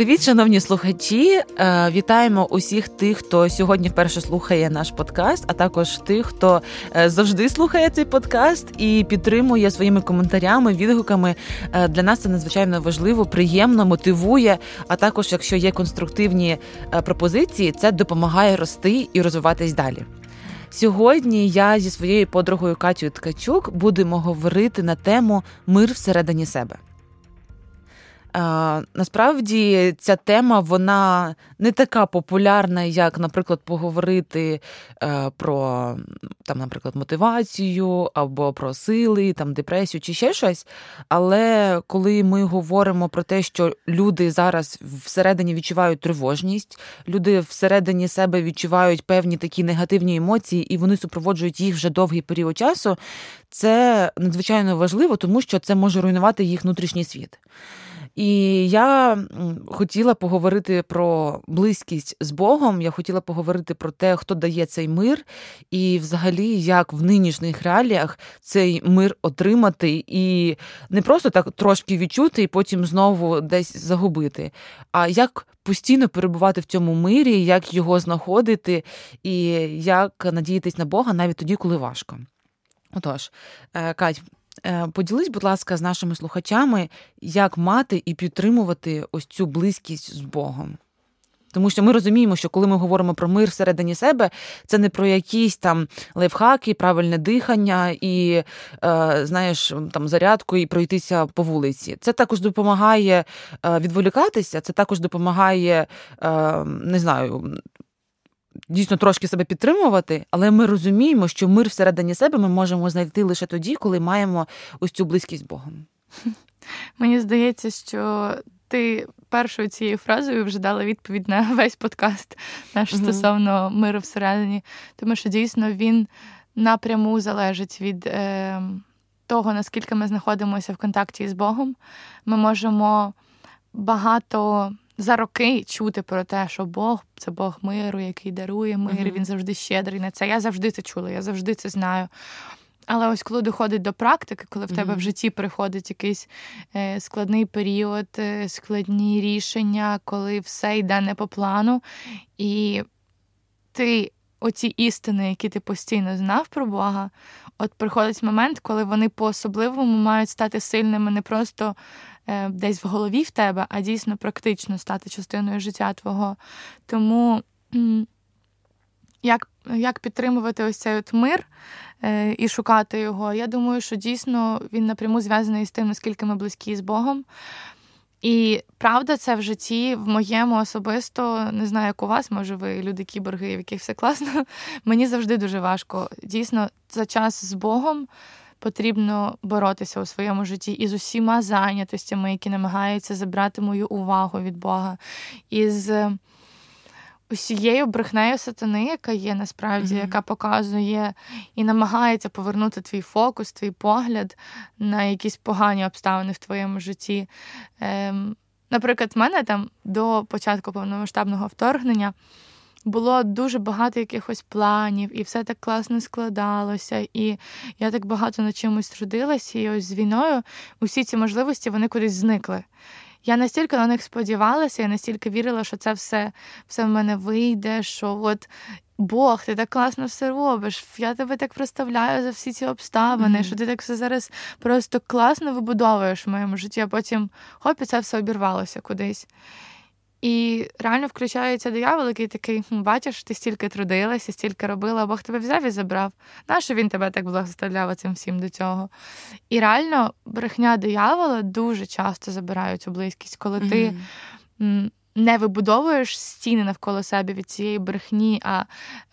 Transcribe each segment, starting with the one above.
Привіт, шановні слухачі! Е, вітаємо усіх тих, хто сьогодні вперше слухає наш подкаст, а також тих, хто е, завжди слухає цей подкаст і підтримує своїми коментарями, відгуками. Е, для нас це надзвичайно важливо, приємно, мотивує. А також, якщо є конструктивні пропозиції, це допомагає рости і розвиватись далі. Сьогодні я зі своєю подругою Катю Ткачук будемо говорити на тему мир всередині себе. Насправді ця тема вона не така популярна, як, наприклад, поговорити е, про там, наприклад, мотивацію або про сили, там депресію чи ще щось. Але коли ми говоримо про те, що люди зараз всередині відчувають тривожність, люди всередині себе відчувають певні такі негативні емоції, і вони супроводжують їх вже довгий період часу, це надзвичайно важливо, тому що це може руйнувати їх внутрішній світ. І я хотіла поговорити про близькість з Богом. Я хотіла поговорити про те, хто дає цей мир, і взагалі, як в нинішніх реаліях цей мир отримати і не просто так трошки відчути, і потім знову десь загубити, а як постійно перебувати в цьому мирі, як його знаходити, і як надіятись на Бога навіть тоді, коли важко. Отож, е, Кать, поділись, будь ласка, з нашими слухачами, як мати і підтримувати ось цю близькість з Богом. Тому що ми розуміємо, що коли ми говоримо про мир всередині себе, це не про якісь там лайфхаки, правильне дихання і, е, знаєш, там зарядку і пройтися по вулиці. Це також допомагає е, відволікатися, це також допомагає, е, не знаю, дійсно трошки себе підтримувати, але ми розуміємо, що мир всередині себе ми можемо знайти лише тоді, коли маємо ось цю близькість з Богом. Мені здається, що ти першою цією фразою вже дала відповідь на весь подкаст наш угу. стосовно миру всередині, тому що дійсно він напряму залежить від е, того, наскільки ми знаходимося в контакті з Богом. Ми можемо багато за роки чути про те, що Бог це Бог миру, який дарує мир, uh-huh. він завжди щедрий на це. Я завжди це чула, я завжди це знаю. Але ось коли доходить до практики, коли в тебе в житті приходить якийсь е, складний період, е, складні рішення, коли все йде не по плану, і ти оці істини, які ти постійно знав про Бога, от приходить момент, коли вони по-особливому мають стати сильними не просто десь в голові в тебе, а дійсно практично стати частиною життя твого. Тому як як підтримувати ось цей от мир е, і шукати його, я думаю, що дійсно він напряму зв'язаний з тим, наскільки ми близькі з Богом. І правда, це в житті в моєму особисто не знаю, як у вас, може, ви люди кіборги, в яких все класно. Мені завжди дуже важко. Дійсно, за час з Богом потрібно боротися у своєму житті із усіма зайнятостями, які намагаються забрати мою увагу від Бога. із Усією брехнею сатани, яка є насправді, mm-hmm. яка показує і намагається повернути твій фокус, твій погляд на якісь погані обставини в твоєму житті. Ем, Наприклад, в мене там до початку повномасштабного вторгнення було дуже багато якихось планів, і все так класно складалося. І я так багато над чимось трудилася, і ось з війною усі ці можливості вони кудись зникли. Я настільки на них сподівалася, я настільки вірила, що це все все в мене вийде, що от Бог, ти так класно все робиш. Я тебе так проставляю за всі ці обставини, mm-hmm. що ти так все зараз просто класно вибудовуєш в моєму житті, а потім хоп, і це все обірвалося кудись. І реально включається диявол, який такий, бачиш, ти стільки трудилася, стільки робила, Бог тебе взяв і забрав. Нащо він тебе так благословляв цим всім до цього? І реально брехня диявола дуже часто забирають цю близькість, коли mm-hmm. ти не вибудовуєш стіни навколо себе від цієї брехні, а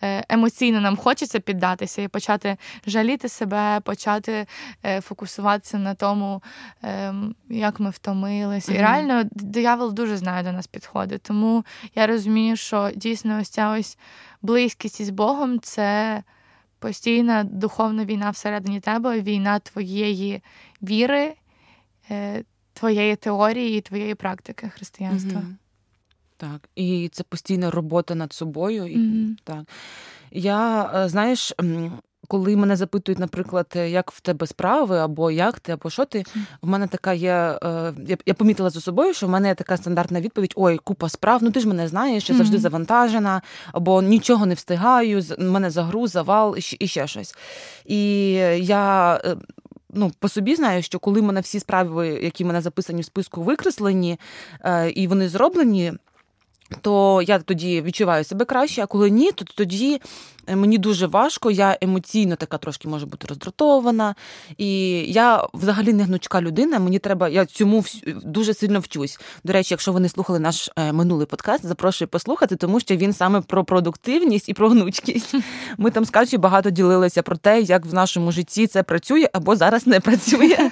е, емоційно нам хочеться піддатися і почати жаліти себе, почати е, фокусуватися на тому, ем, як ми втомилися. Mm-hmm. І реально диявол дуже знає до нас підходить. Тому я розумію, що дійсно ось ця ось близькість із Богом це. Постійна духовна війна всередині тебе, війна твоєї віри, е, твоєї теорії і твоєї практики християнства. Mm-hmm. Так, і це постійна робота над собою. І, mm-hmm. так. Я, е, знаєш, коли мене запитують, наприклад, як в тебе справи, або як ти, або що ти, в мене така є. Е, я я помітила за собою, що в мене є така стандартна відповідь: Ой, купа справ, ну ти ж мене знаєш, я завжди завантажена, або нічого не встигаю, в мене загруз, завал і ще щось. І я. Е, ну, по собі знаю, що коли мене всі справи, які в мене записані в списку, викреслені, е, і вони зроблені, то я тоді відчуваю себе краще, а коли ні, то тоді е, мені дуже важко, я емоційно така трошки може бути роздратована. І я взагалі не гнучка людина. Мені треба, я цьому дуже сильно вчусь. До речі, якщо ви не слухали наш е, минулий подкаст, запрошую послухати, тому що він саме про продуктивність і про гнучкість. Ми там з Катю багато ділилися про те, як в нашому житті це працює або зараз не працює.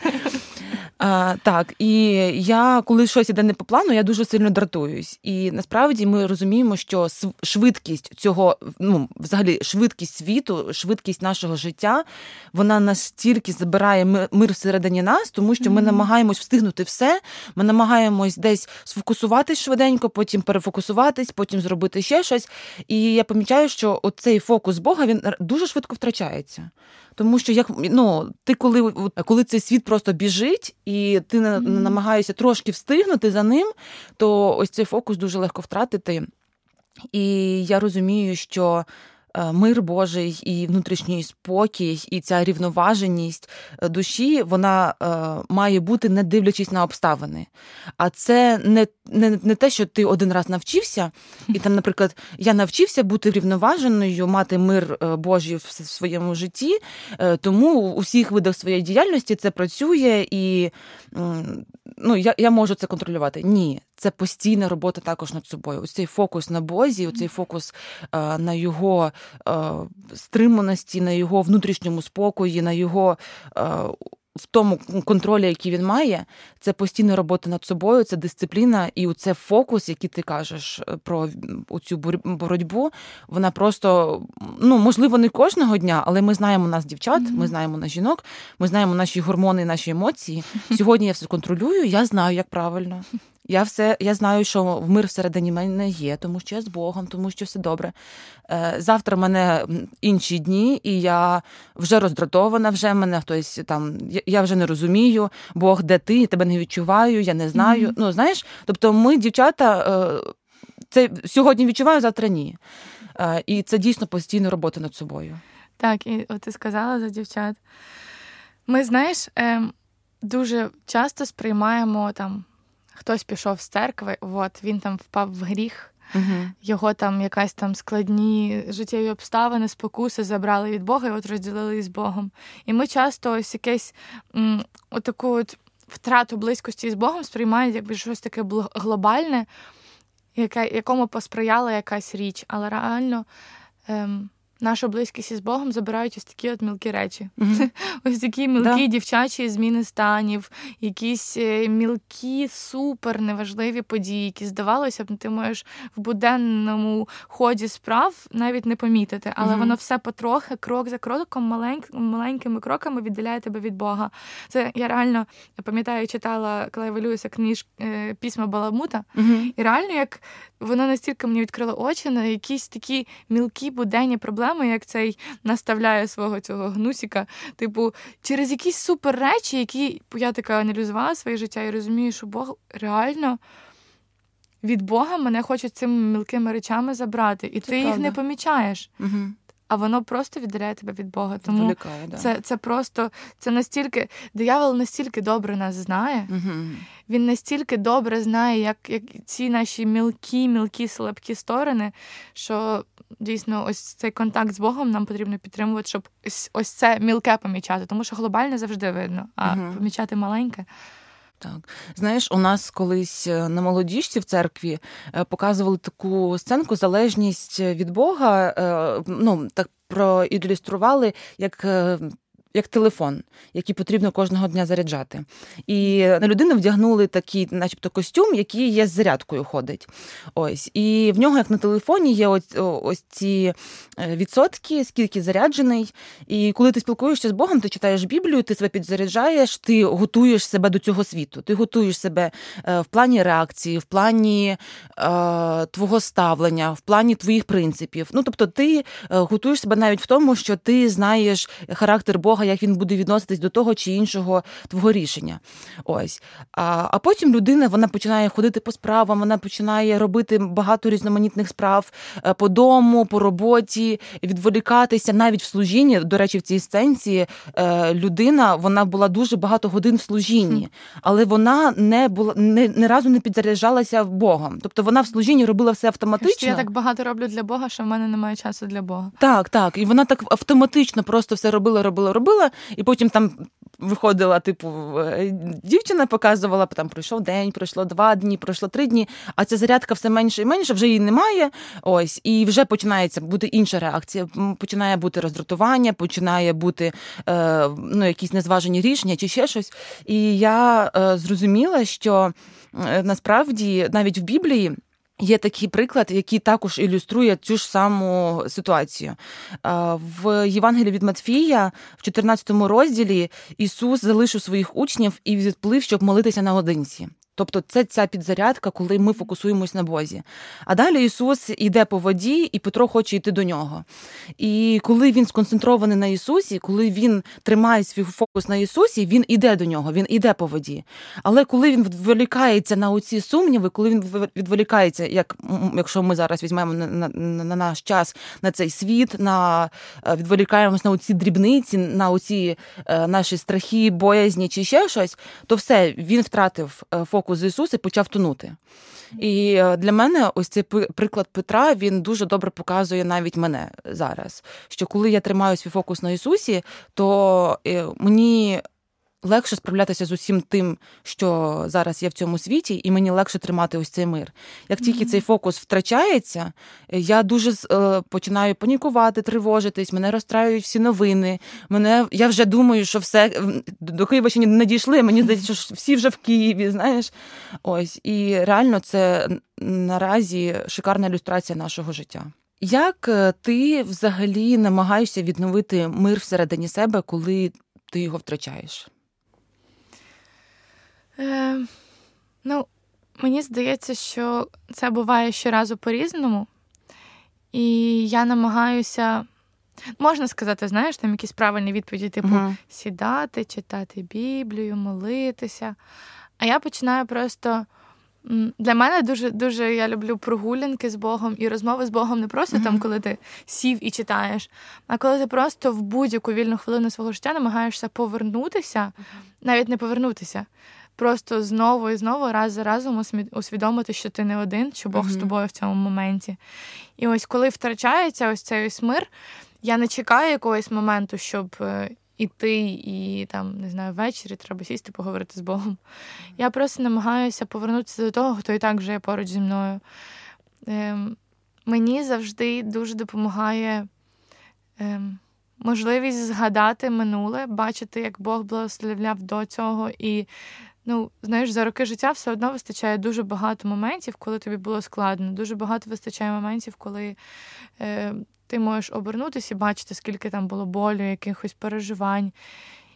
А, Так, і я, коли щось іде не по плану, я дуже сильно дратуюсь. І насправді ми розуміємо, що швидкість цього, ну взагалі, швидкість світу, швидкість нашого життя, вона настільки забирає мир всередині нас, тому що ми mm-hmm. намагаємось встигнути все. Ми намагаємось десь сфокусуватись швиденько, потім перефокусуватись, потім зробити ще щось. І я помічаю, що оцей фокус Бога він дуже швидко втрачається. Тому що як ну, ти коли коли цей світ просто біжить, і ти mm-hmm. намагаєшся трошки встигнути за ним, то ось цей фокус дуже легко втратити. І я розумію, що мир Божий і внутрішній спокій, і ця рівноваженість е, душі вона е, має бути не дивлячись на обставини. А це не не, не те, що ти один раз навчився, і там, наприклад, я навчився бути рівноваженою, мати мир Божий в своєму житті, тому у всіх видах своєї діяльності це працює і ну, я я можу це контролювати. Ні, це постійна робота також над собою. Ось цей фокус на Бозі, цей фокус е, на його е, стриманості, на його внутрішньому спокої, на його. Е, в тому контролі, який він має, це постійна робота над собою, це дисципліна, і це фокус, який ти кажеш е, про цю боротьбу, вона просто ну можливо не кожного дня, але ми знаємо нас, дівчат, mm-hmm. ми знаємо нас жінок, ми знаємо наші гормони, наші емоції. Сьогодні я все контролюю, я знаю, як правильно. Я все, я знаю, що в мир всередині мене є, тому що я з Богом, тому що все добре. Е, завтра в мене інші дні, і я вже роздратована, вже мене хтось там. Я вже не розумію, Бог, де ти, я тебе не відчуваю, я не знаю. Mm-hmm. Ну, знаєш, тобто ми, дівчата, е, це сьогодні відчуваю, завтра ні. Е, і це дійсно постійна робота над собою. Так, і от ти сказала за дівчат. Ми, знаєш, ем, дуже часто сприймаємо там хтось пішов з церкви, от він там впав в гріх. uh Його там якась там складні життєві обставини, спокуси забрали від Бога і от розділили з Богом. І ми часто ось якесь м, отаку от втрату близькості з Богом сприймають якби щось таке глобальне, яке, якому посприяла якась річ. Але реально ем, нашу близькість із Богом забирають ось такі от мілкі речі. Mm-hmm. Ось такі мілкі да. дівчачі зміни станів, якісь е, мілкі, супер неважливі події, які здавалося б, ти можеш в буденному ході справ навіть не помітити, але mm-hmm. воно все потрохи, крок за кроком, маленьк, маленькими кроками віддаляє тебе від Бога. Це я реально пам'ятаю, читала Клайва Льюіса книж е, пісьма Баламута, mm-hmm. і реально як воно настільки мені відкрило очі на якісь такі мілкі буденні проблеми, як цей наставляє свого цього гнусіка. Типу, через якісь супер речі, які я така аналізувала своє життя і розумію, що Бог реально. Від Бога мене хоче цими мілкими речами забрати, і це ти правда. їх не помічаєш. Угу а воно просто віддаляє тебе від Бога. Тому Вилікає, да. це це просто це настільки диявол настільки добре нас знає. Угу. Він настільки добре знає, як як ці наші мілкі, мілкі слабкі сторони, що дійсно ось цей контакт з Богом нам потрібно підтримувати, щоб ось ось це мілке помічати, тому що глобальне завжди видно, а угу. помічати маленьке. Так, знаєш, у нас колись е, на молодіжці в церкві е, показували таку сценку залежність від Бога. Е, ну так проілюстрували, як як телефон, який потрібно кожного дня заряджати. І на людину вдягнули такий, начебто, костюм, який є з зарядкою ходить. Ось. І в нього, як на телефоні, є ось, ось ці е, відсотки, скільки заряджений. І коли ти спілкуєшся з Богом, ти читаєш Біблію, ти себе підзаряджаєш, ти готуєш себе до цього світу. Ти готуєш себе е, в плані реакції, в плані е, твого ставлення, в плані твоїх принципів. Ну, тобто, ти готуєш себе навіть в тому, що ти знаєш характер Бога, як він буде відноситись до того чи іншого твого рішення. Ось. А а потім людина вона починає ходити по справам, вона починає робити багато різноманітних справ е, по дому, по роботі, відволікатися навіть в служінні. До речі, в цій сценці е, людина вона була дуже багато годин в служінні, але вона не була не, не разу не підзаряджалася Богом. Тобто вона в служінні робила все автоматично. Я так багато роблю для Бога, що в мене немає часу для Бога. Так, так. І вона так автоматично просто все робила, робила, робила, і потім там. Виходила, типу, е, дівчина показувала, там пройшов день, пройшло два дні, пройшло три дні, а ця зарядка все менше і менше, вже її немає. Ось, і вже починається бути інша реакція. Починає бути роздратування, починає бути е, ну, якісь незважені рішення чи ще щось. І я е, зрозуміла, що е, насправді навіть в Біблії. Є такий приклад, який також ілюструє цю ж саму ситуацію. В Євангелії від Матфія, в 14 розділі, Ісус залишив своїх учнів і відплив, щоб молитися наодинці. Тобто це ця підзарядка, коли ми фокусуємось на Бозі. А далі Ісус йде по воді, і Петро хоче йти до нього. І коли він сконцентрований на Ісусі, коли він тримає свій фокус на Ісусі, він іде до нього, він іде по воді. Але коли він відволікається на оці сумніви, коли він відволікається, як якщо ми зараз візьмемо на, на, на наш час на цей світ, на е, відволікаємось на оці дрібниці, на оці е, наші страхи, боязні чи ще щось, то все він втратив е, фокус фокус Ісус і почав тонути. І е, для мене ось цей приклад Петра він дуже добре показує навіть мене зараз. Що коли я тримаю свій фокус на Ісусі, то е, мені легше справлятися з усім тим, що зараз є в цьому світі, і мені легше тримати ось цей мир. Як тільки mm-hmm. цей фокус втрачається, я дуже е, починаю панікувати, тривожитись, мене розстраюють всі новини. Мене я вже думаю, що все до Києва ще не дійшли. Мені здається, що всі вже в Києві. Знаєш, ось і реально це наразі шикарна ілюстрація нашого життя. Як е, ти взагалі намагаєшся відновити мир всередині себе, коли ти його втрачаєш? Е, Ну, мені здається, що це буває щоразу по-різному. І я намагаюся. Можна сказати, знаєш, там якісь правильні відповіді, типу uh-huh. сідати, читати Біблію, молитися. А я починаю просто. Для мене дуже дуже я люблю прогулянки з Богом і розмови з Богом не просто uh-huh. там, коли ти сів і читаєш, а коли ти просто в будь-яку вільну хвилину свого життя намагаєшся повернутися, навіть не повернутися, просто знову і знову раз за разом усвідомити, що ти не один, що Бог mm-hmm. з тобою в цьому моменті. І ось коли втрачається ось цей ось мир, я не чекаю якогось моменту, щоб е, іти і там, не знаю, ввечері треба сісти, поговорити з Богом. Я просто намагаюся повернутися до того, хто і так вже є поруч зі мною. Ем, Мені завжди дуже допомагає. Ем, Можливість згадати минуле, бачити, як Бог благословляв до цього, і Ну, знаєш, за роки життя все одно вистачає дуже багато моментів, коли тобі було складно. Дуже багато вистачає моментів, коли е, ти можеш обернутися і бачити, скільки там було болю, якихось переживань.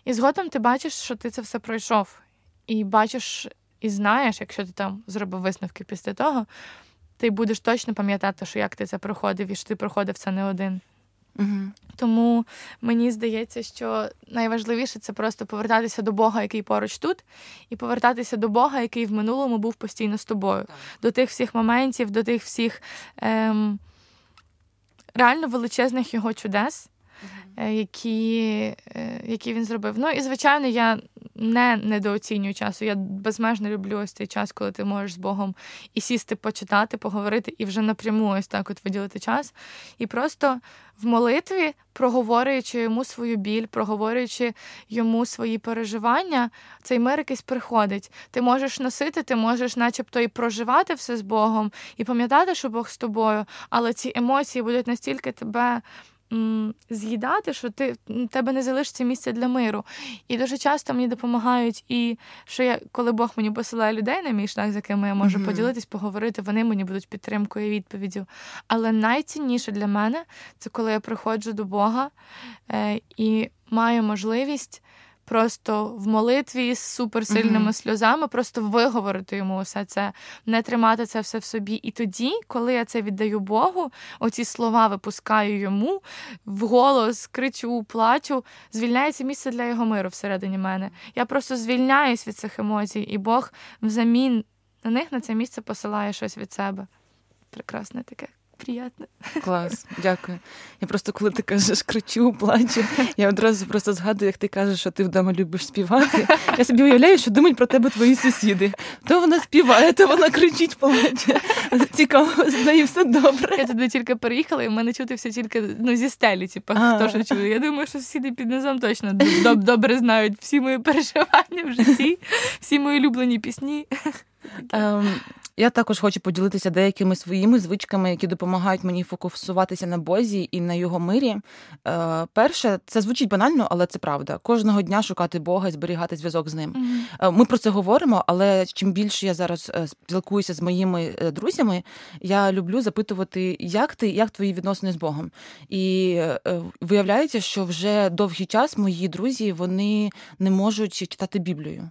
І згодом ти бачиш, що ти це все пройшов. І бачиш і знаєш, якщо ти там зробив висновки після того, ти будеш точно пам'ятати, що як ти це проходив, і що ти проходив це не один. Угу. Тому мені здається, що найважливіше це просто повертатися до Бога, який поруч тут, і повертатися до Бога, який в минулому був постійно з тобою, так. до тих всіх моментів, до тих всіх ем, реально величезних його чудес. Е, які е, які він зробив. Ну і звичайно, я не недооцінюю часу. Я безмежно люблю ось цей час, коли ти можеш з Богом і сісти, почитати, поговорити, і вже напряму ось так от виділити час. І просто в молитві, проговорюючи йому свою біль, проговорюючи йому свої переживання, цей мир якийсь приходить. Ти можеш носити, ти можеш, начебто, і проживати все з Богом, і пам'ятати, що Бог з тобою, але ці емоції будуть настільки тебе з'їдати, що ти тебе не залишиться місце для миру. І дуже часто мені допомагають, і що я, коли Бог мені посилає людей на мій шлях, з якими я можу mm-hmm. поділитись, поговорити, вони мені будуть підтримкою і відповіддю. Але найцінніше для мене це коли я приходжу до Бога е, і маю можливість просто в молитві з суперсильними mm-hmm. сльозами, просто виговорити йому все це, не тримати це все в собі. І тоді, коли я це віддаю Богу, оці слова випускаю йому, вголос кричу, плачу, звільняється місце для його миру всередині мене. Я просто звільняюсь від цих емоцій, і Бог взамін на них на це місце посилає щось від себе. Прекрасне таке приємно. Клас, дякую. Я просто, коли ти кажеш кричу, плачу, я одразу просто згадую, як ти кажеш, що ти вдома любиш співати. Я собі уявляю, що думають про тебе твої сусіди. То вона співає, то вона кричить, плаче. Цікаво, з нею все добре. Я туди тільки переїхала, і в мене чути все тільки ну, зі стелі, типу, хто що чує. Я думаю, що сусіди під низом точно добре знають всі мої переживання в житті, всі мої улюблені пісні. Um, я також хочу поділитися деякими своїми звичками, які допомагають мені фокусуватися на Бозі і на його мирі. Е, Перше, це звучить банально, але це правда. Кожного дня шукати Бога і зберігати зв'язок з ним. Mm-hmm. Ми про це говоримо, але чим більше я зараз е, спілкуюся з моїми е, друзями, я люблю запитувати, як ти, як твої відносини з Богом. І виявляється, що вже довгий час мої друзі вони не можуть читати Біблію.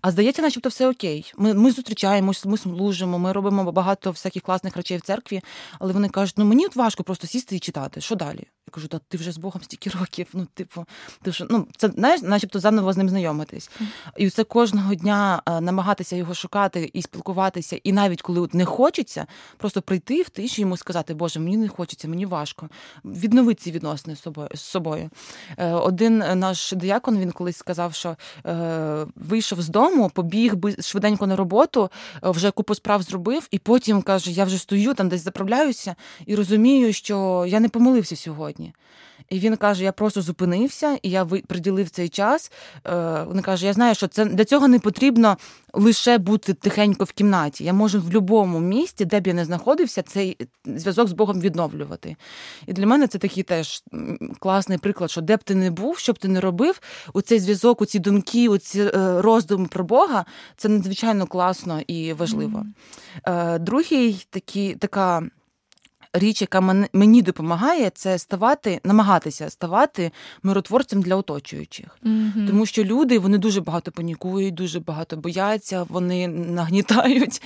А здається, начебто все окей. Ми ми зустрічаємось, ми служимо, ми робимо багато всяких класних речей в церкві, але вони кажуть, ну мені важко просто сісти і читати. Що далі? Я кажу, та ти вже з Богом стільки років. Ну, типу, ти вже ну це знаєш, начебто заново з ним знайомитись. І це кожного дня е, намагатися його шукати і спілкуватися, і навіть коли от не хочеться, просто прийти в тиші йому сказати, Боже, мені не хочеться, мені важко. Відновити ці відносини з собою з собою. Е, один наш диякон він колись сказав, що е, вийшов з дому, побіг би швиденько на роботу, вже купу справ зробив, і потім каже: Я вже стою там, десь заправляюся, і розумію, що я не помилився сьогодні. І він каже: я просто зупинився, і я приділив цей час. Е, він каже: Я знаю, що це для цього не потрібно лише бути тихенько в кімнаті. Я можу в будь-якому місці, де б я не знаходився, цей зв'язок з Богом відновлювати. І для мене це такий теж класний приклад, що де б ти не був, що б ти не робив, у цей зв'язок, у ці думки, у ці е, роздуми про Бога, це надзвичайно класно і важливо. Mm-hmm. Другий такий, така річ, яка мені допомагає, це ставати, намагатися ставати миротворцем для оточуючих. Mm-hmm. Тому що люди вони дуже багато панікують, дуже багато бояться, вони нагнітають.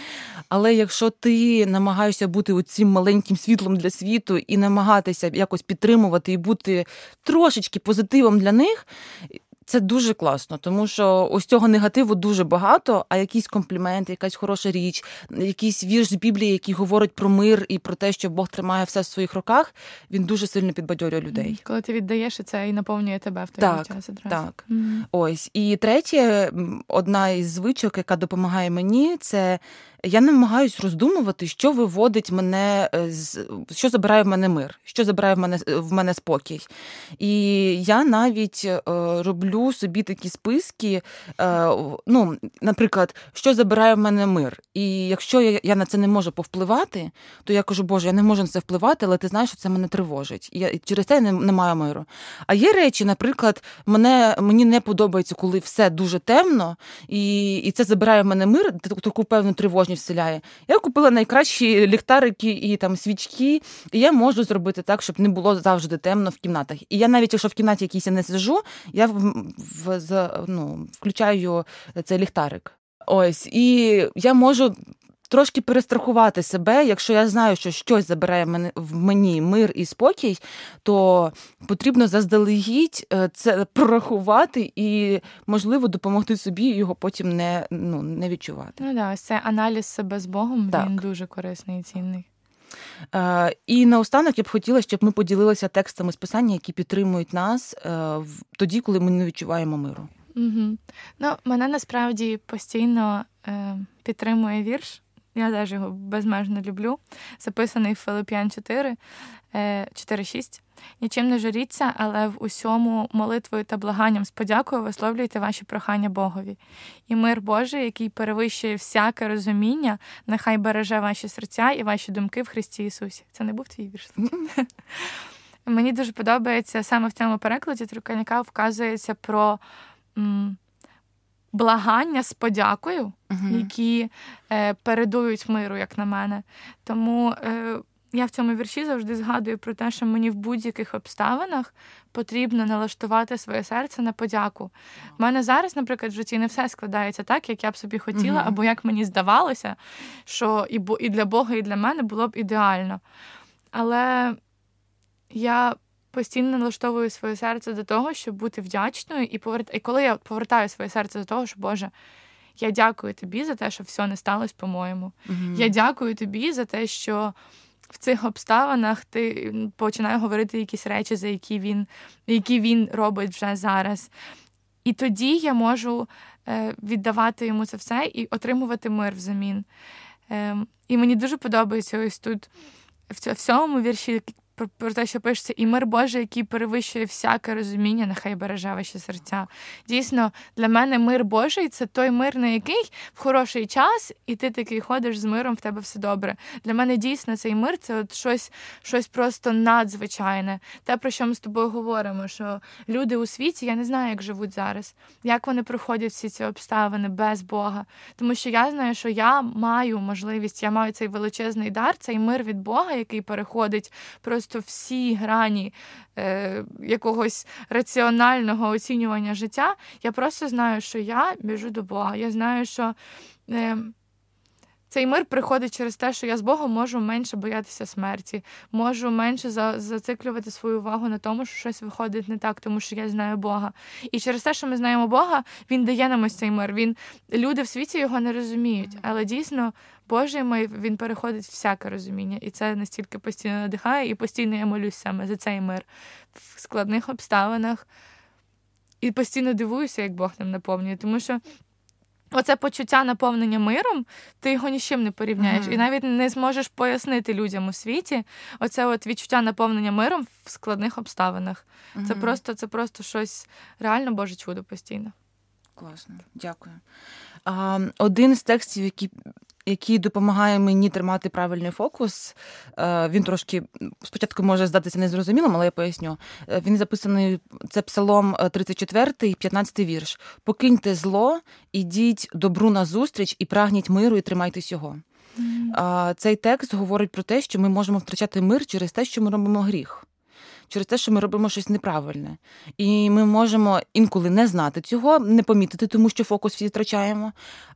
Але якщо ти намагаєшся бути цим маленьким світлом для світу і намагатися якось підтримувати і бути трошечки позитивом для них, це дуже класно, тому що ось цього негативу дуже багато, а якийсь комплімент, якась хороша річ, якийсь вірш з Біблії, який говорить про мир і про те, що Бог тримає все в своїх руках, він дуже сильно підбадьорює людей. Коли ти віддаєш це і наповнює тебе в той так, час одразу. Так. Mm. Ось. І третє, одна із звичок, яка допомагає мені, це я намагаюсь роздумувати, що виводить мене, е, що забирає в мене мир, що забирає в мене в мене спокій. І я навіть е, роблю собі такі списки, е, ну, наприклад, що забирає в мене мир. І якщо я я на це не можу повпливати, то я кажу, Боже, я не можу на це впливати, але ти знаєш, що це мене тривожить. І я через це не, не маю миру. А є речі, наприклад, мене, мені не подобається, коли все дуже темно, і і це забирає в мене мир, таку певну тривожність вселяє. Я купила найкращі ліхтарики і там свічки, і я можу зробити так, щоб не було завжди темно в кімнатах. І я навіть якщо в кімнаті якійсь не сижу, я в, ну, включаю цей ліхтарик. Ось, і я можу трошки перестрахувати себе. Якщо я знаю, що щось забирає мене в мені мир і спокій, то потрібно заздалегідь е, це прорахувати і, можливо, допомогти собі його потім не ну, не відчувати. Ну да, ось це аналіз себе з Богом, так. він дуже корисний і цінний. Е, і наостанок я б хотіла, щоб ми поділилися текстами з писання, які підтримують нас е, тоді, коли ми не відчуваємо миру. Угу. Ну, Мене насправді постійно е, підтримує вірш я теж його безмежно люблю. Записаний в Филип'ян 4, 4.6. Е, Нічим не журіться, але в усьому молитвою та благанням з подякою висловлюйте ваші прохання Богові. І мир Божий, який перевищує всяке розуміння, нехай береже ваші серця і ваші думки в Христі Ісусі. Це не був твій вірш. Мені дуже подобається саме в цьому перекладі Труканяка вказується про м, благання з подякою, uh які е, передують миру, як на мене. Тому е, я в цьому вірші завжди згадую про те, що мені в будь-яких обставинах потрібно налаштувати своє серце на подяку. У мене зараз, наприклад, в житті не все складається так, як я б собі хотіла, uh або як мені здавалося, що і і для Бога, і для мене було б ідеально. Але я постійно налаштовую своє серце до того, щоб бути вдячною, і поверт... і коли я повертаю своє серце до того, що Боже. Я дякую тобі за те, що все не сталося, по-моєму. Mm-hmm. Я дякую тобі за те, що в цих обставинах ти починає говорити якісь речі, за які він які він робить вже зараз. І тоді я можу е, віддавати йому це все і отримувати мир взамін. Е, І мені дуже подобається ось тут в цьому вірші про, про те, що пишеться, і мир Божий, який перевищує всяке розуміння, нехай береже ваші серця. Дійсно, для мене мир Божий це той мир, на який в хороший час, і ти такий ходиш з миром, в тебе все добре. Для мене дійсно цей мир це от щось щось просто надзвичайне. Те, про що ми з тобою говоримо, що люди у світі, я не знаю, як живуть зараз, як вони проходять всі ці обставини без Бога. Тому що я знаю, що я маю можливість, я маю цей величезний дар, цей мир від Бога, який переходить просто просто всі грані е, якогось раціонального оцінювання життя. Я просто знаю, що я біжу до Бога. Я знаю, що. Е, цей мир приходить через те, що я з Богом можу менше боятися смерті, можу менше за, зациклювати свою увагу на тому, що щось виходить не так, тому що я знаю Бога. І через те, що ми знаємо Бога, Він дає нам ось цей мир. Він люди в світі його не розуміють, але дійсно Божий мир він переходить всяке розуміння, і це настільки постійно надихає, і постійно я молюсь саме за цей мир в складних обставинах. І постійно дивуюся, як Бог нам наповнює, тому що. Оце почуття наповнення миром, ти його ні з чим не порівняєш. Mm-hmm. І навіть не зможеш пояснити людям у світі оце от відчуття наповнення миром в складних обставинах. Mm-hmm. Це просто це просто щось реально Боже чудо постійно. Класно, дякую. А, Один з текстів, який який допомагає мені тримати правильний фокус. Е, він трошки спочатку може здатися незрозумілим, але я поясню. Е, він записаний це псалом 34, е, 15 вірш. Покиньте зло, ідіть добру на зустріч і прагніть миру, і тримайтесь його. Mm. Цей текст говорить про те, що ми можемо втрачати мир через те, що ми робимо гріх через те, що ми робимо щось неправильне. І ми можемо інколи не знати цього, не помітити, тому що фокус всі втрачаємо.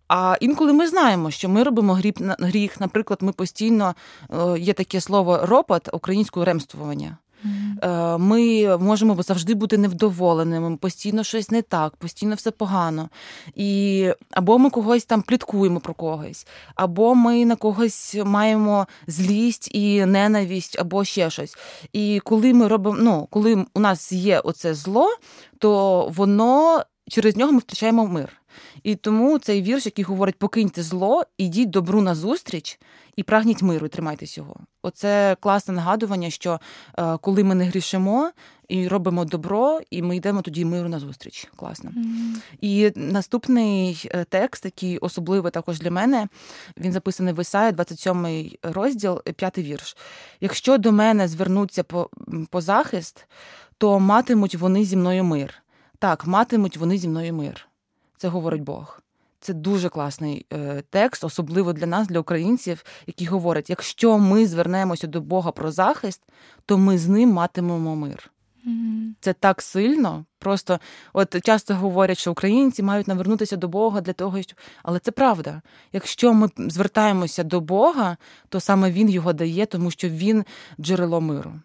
А інколи ми знаємо, що ми робимо гріх. Наприклад, ми постійно е, є таке слово ропот українською ремствування. Mm-hmm. Ми можемо завжди бути невдоволеними, постійно щось не так, постійно все погано. І Або ми когось там пліткуємо про когось, або ми на когось маємо злість і ненависть, або ще щось. І коли ми робимо, ну, коли у нас є оце зло, то воно через нього ми втрачаємо мир. І тому цей вірш, який говорить покиньте зло, ідіть добру на зустріч і прагніть миру, і тримайтесь його. Оце класне нагадування, що е, коли ми не грішимо і робимо добро, і ми йдемо тоді миру на зустріч. Класно. Mm-hmm. І наступний е, текст, який особливий також для мене, він записаний в Ісаї, 27 розділ, 5 вірш. Якщо до мене звернуться по, по захист, то матимуть вони зі мною мир. Так, матимуть вони зі мною мир. Це говорить Бог. Це дуже класний е, текст, особливо для нас, для українців, які говорять: якщо ми звернемося до Бога про захист, то ми з ним матимемо мир. Mm-hmm. Це так сильно. Просто от часто говорять, що українці мають навернутися до Бога для того, щоб але це правда. Якщо ми звертаємося до Бога, то саме Він його дає, тому що він джерело миру.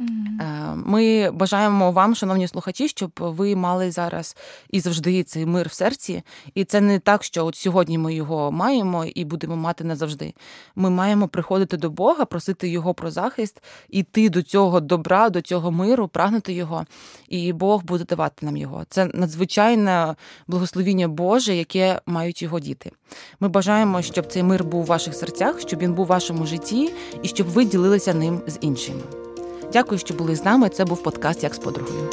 Е, ми бажаємо вам, шановні слухачі, щоб ви мали зараз і завжди цей мир в серці. І це не так, що от сьогодні ми його маємо і будемо мати назавжди. Ми маємо приходити до Бога, просити Його про захист, іти до цього добра, до цього миру, прагнути його, і Бог буде давати нам його. Це надзвичайне благословіння Боже, яке мають його діти. Ми бажаємо, щоб цей мир був у ваших серцях, щоб він був у вашому житті і щоб ви ділилися ним з іншими. Дякую, що були з нами. Це був подкаст як з подругою.